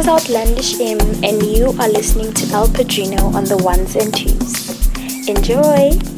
Is Outlandish M, and you are listening to El Padrino on the ones and twos. Enjoy!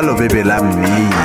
kalo bebe la mi.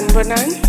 Sanbonan, Sanbonan.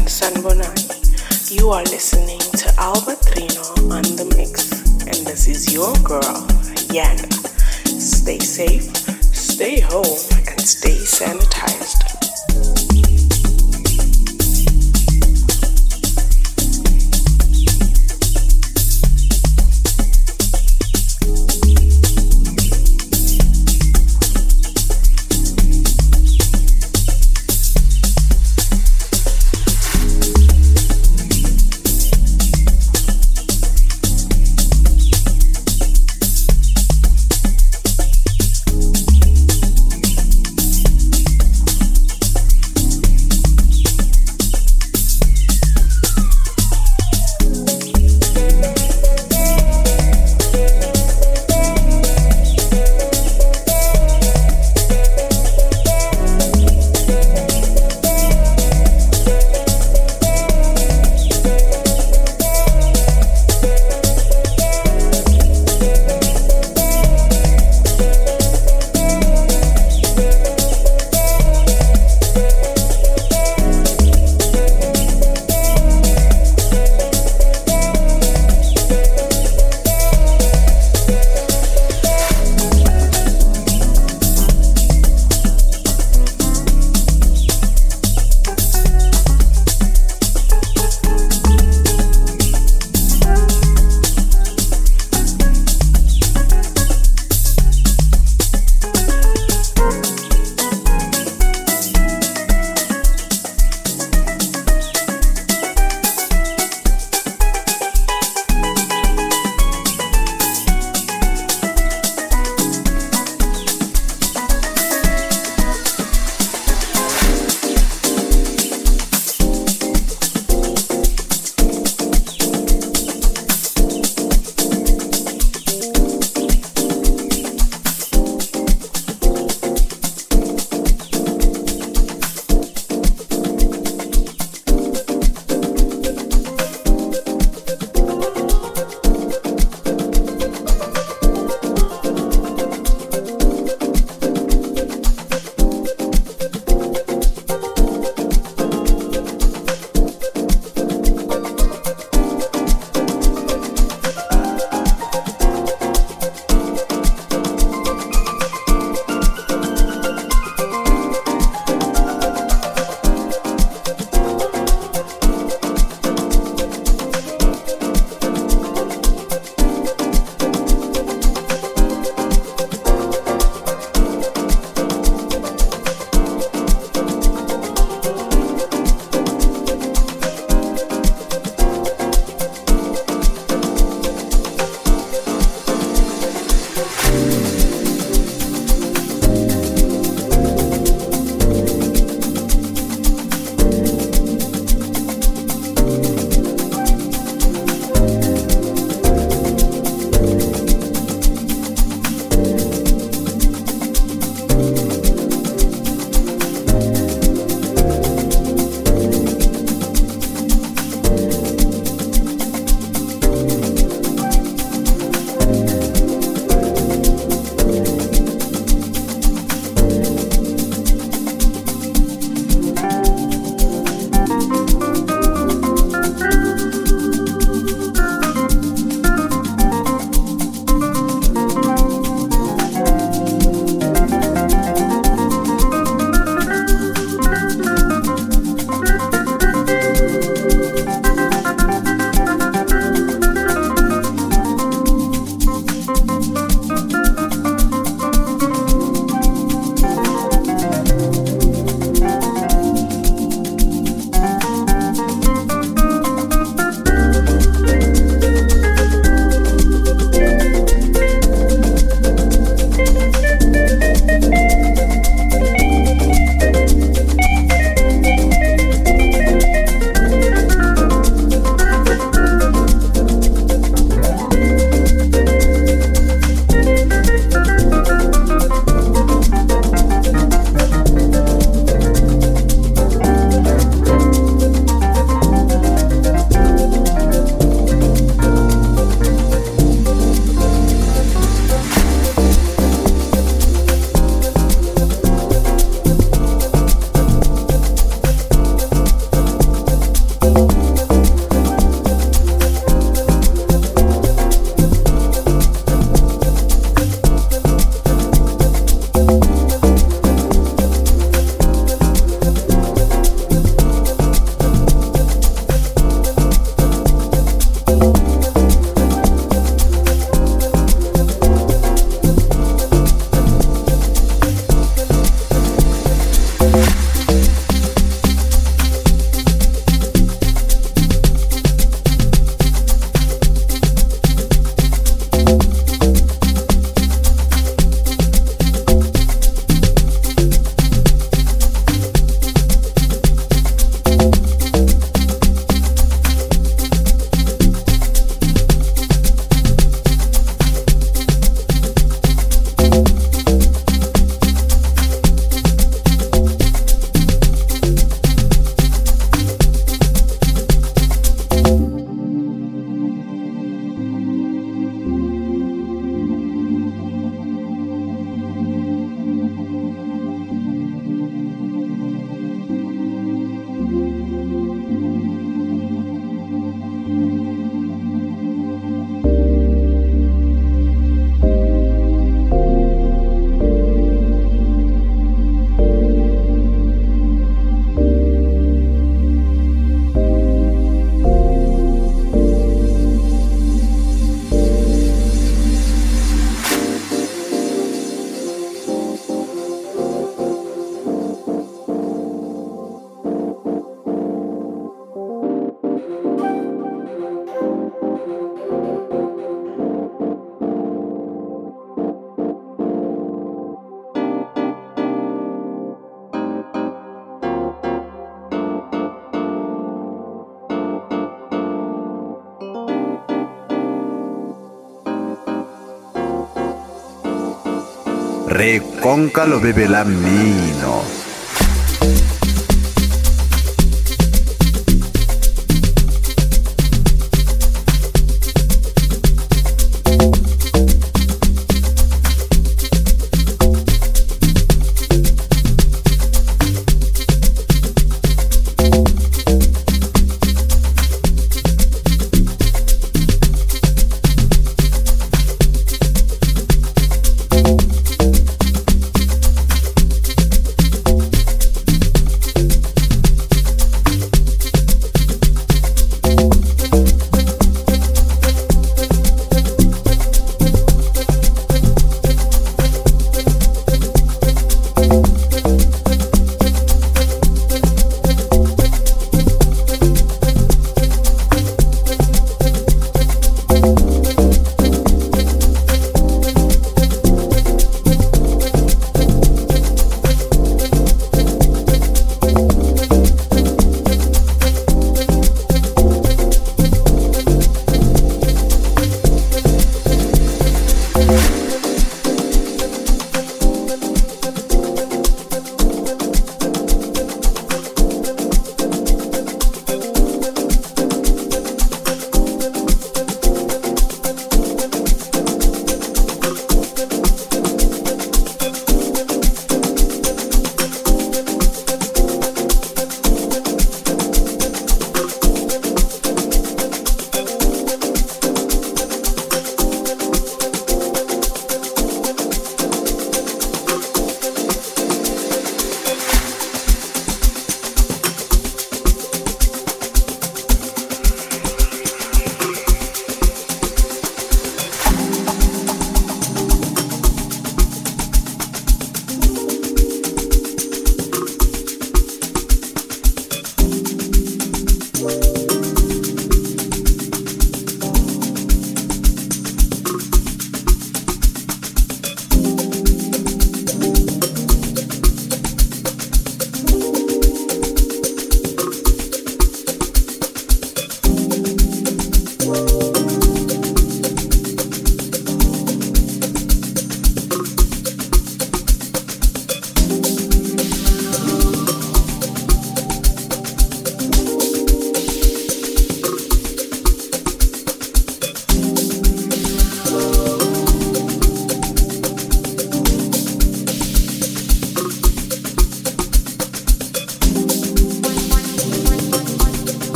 recóncalo bebelamino.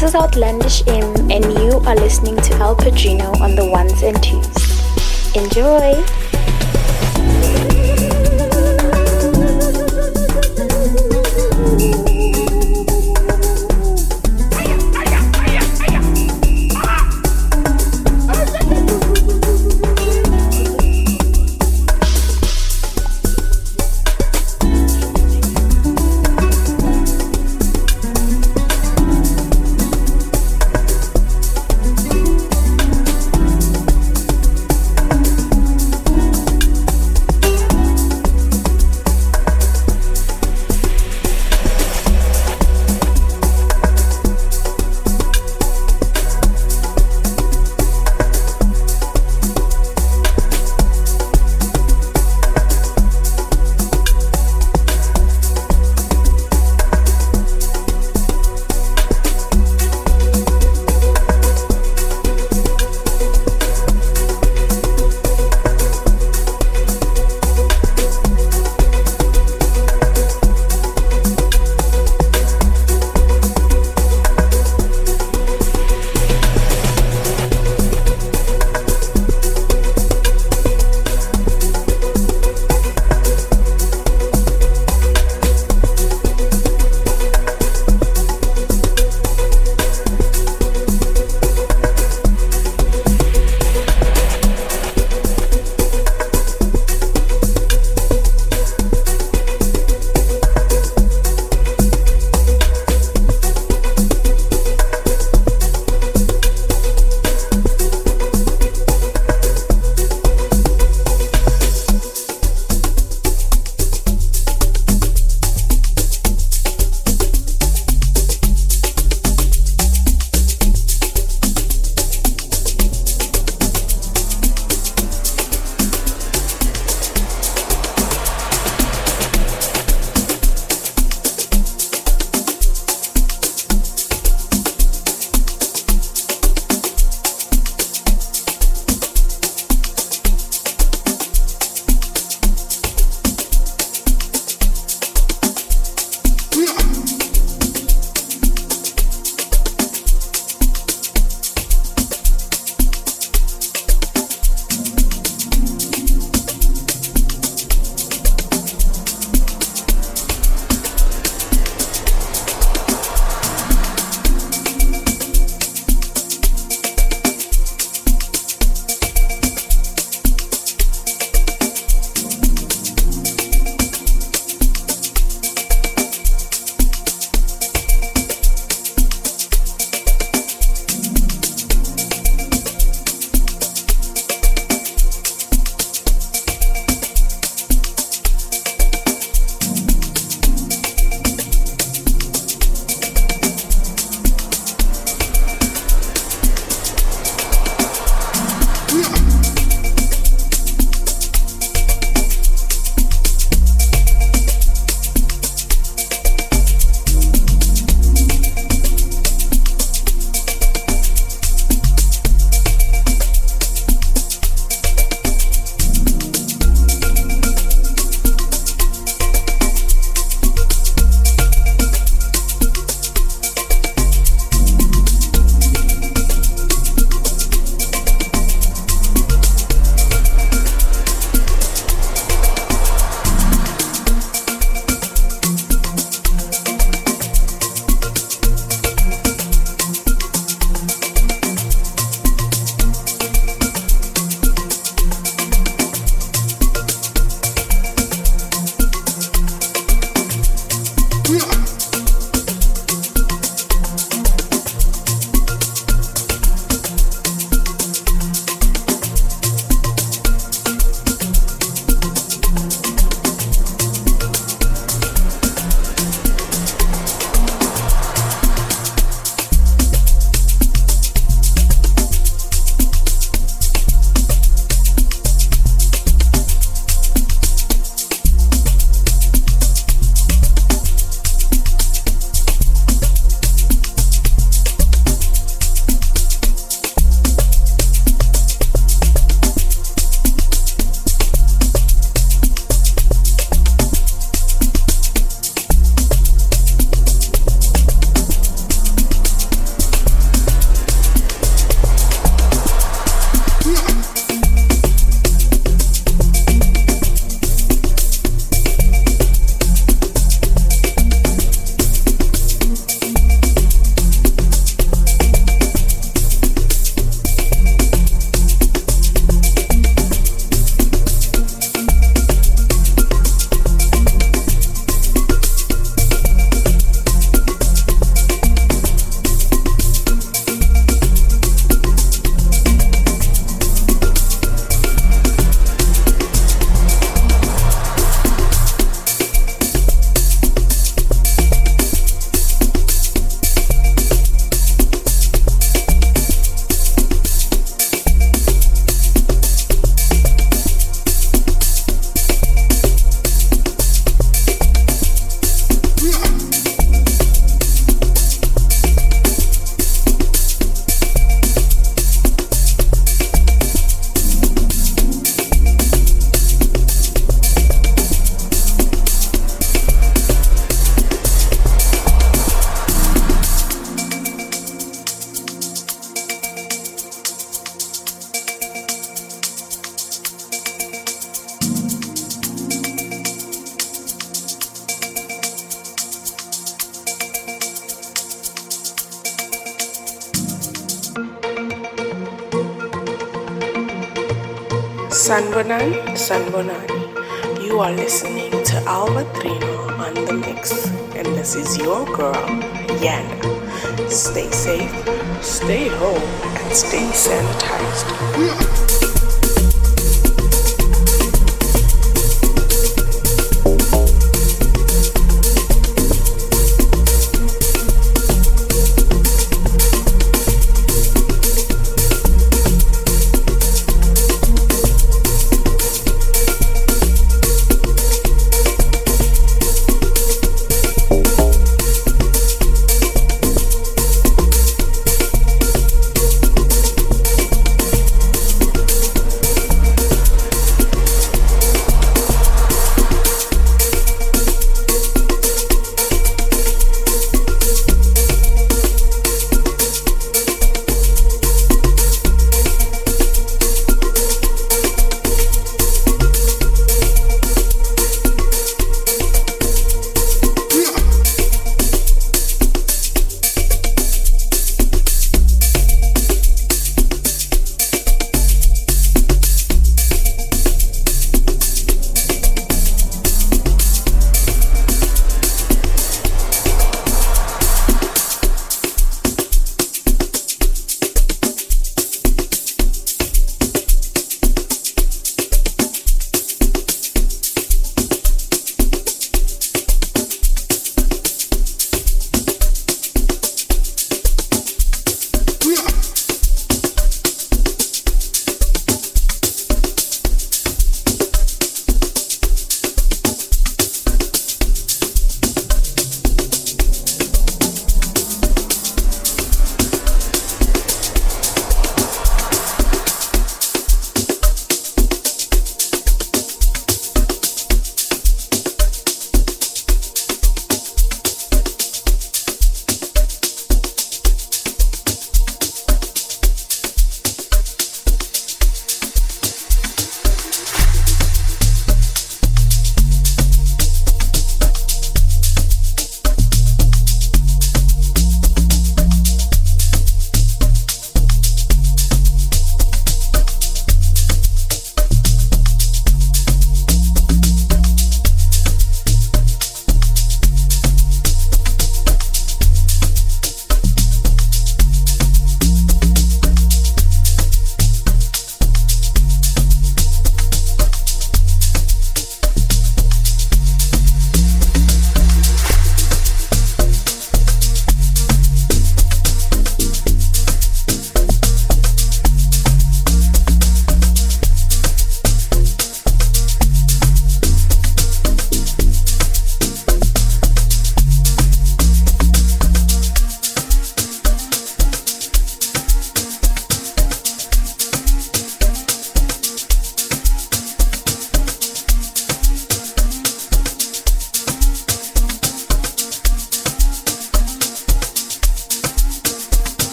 Was Outlandish M, and you are listening to El Padrino on the ones and twos. Enjoy! Sanbonan, Sanbonani. You are listening to El Padrino on the mix, and this is your girl, Yana. Stay safe, stay home, and stay sanitized.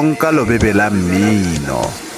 Ronca lo bebe la mino.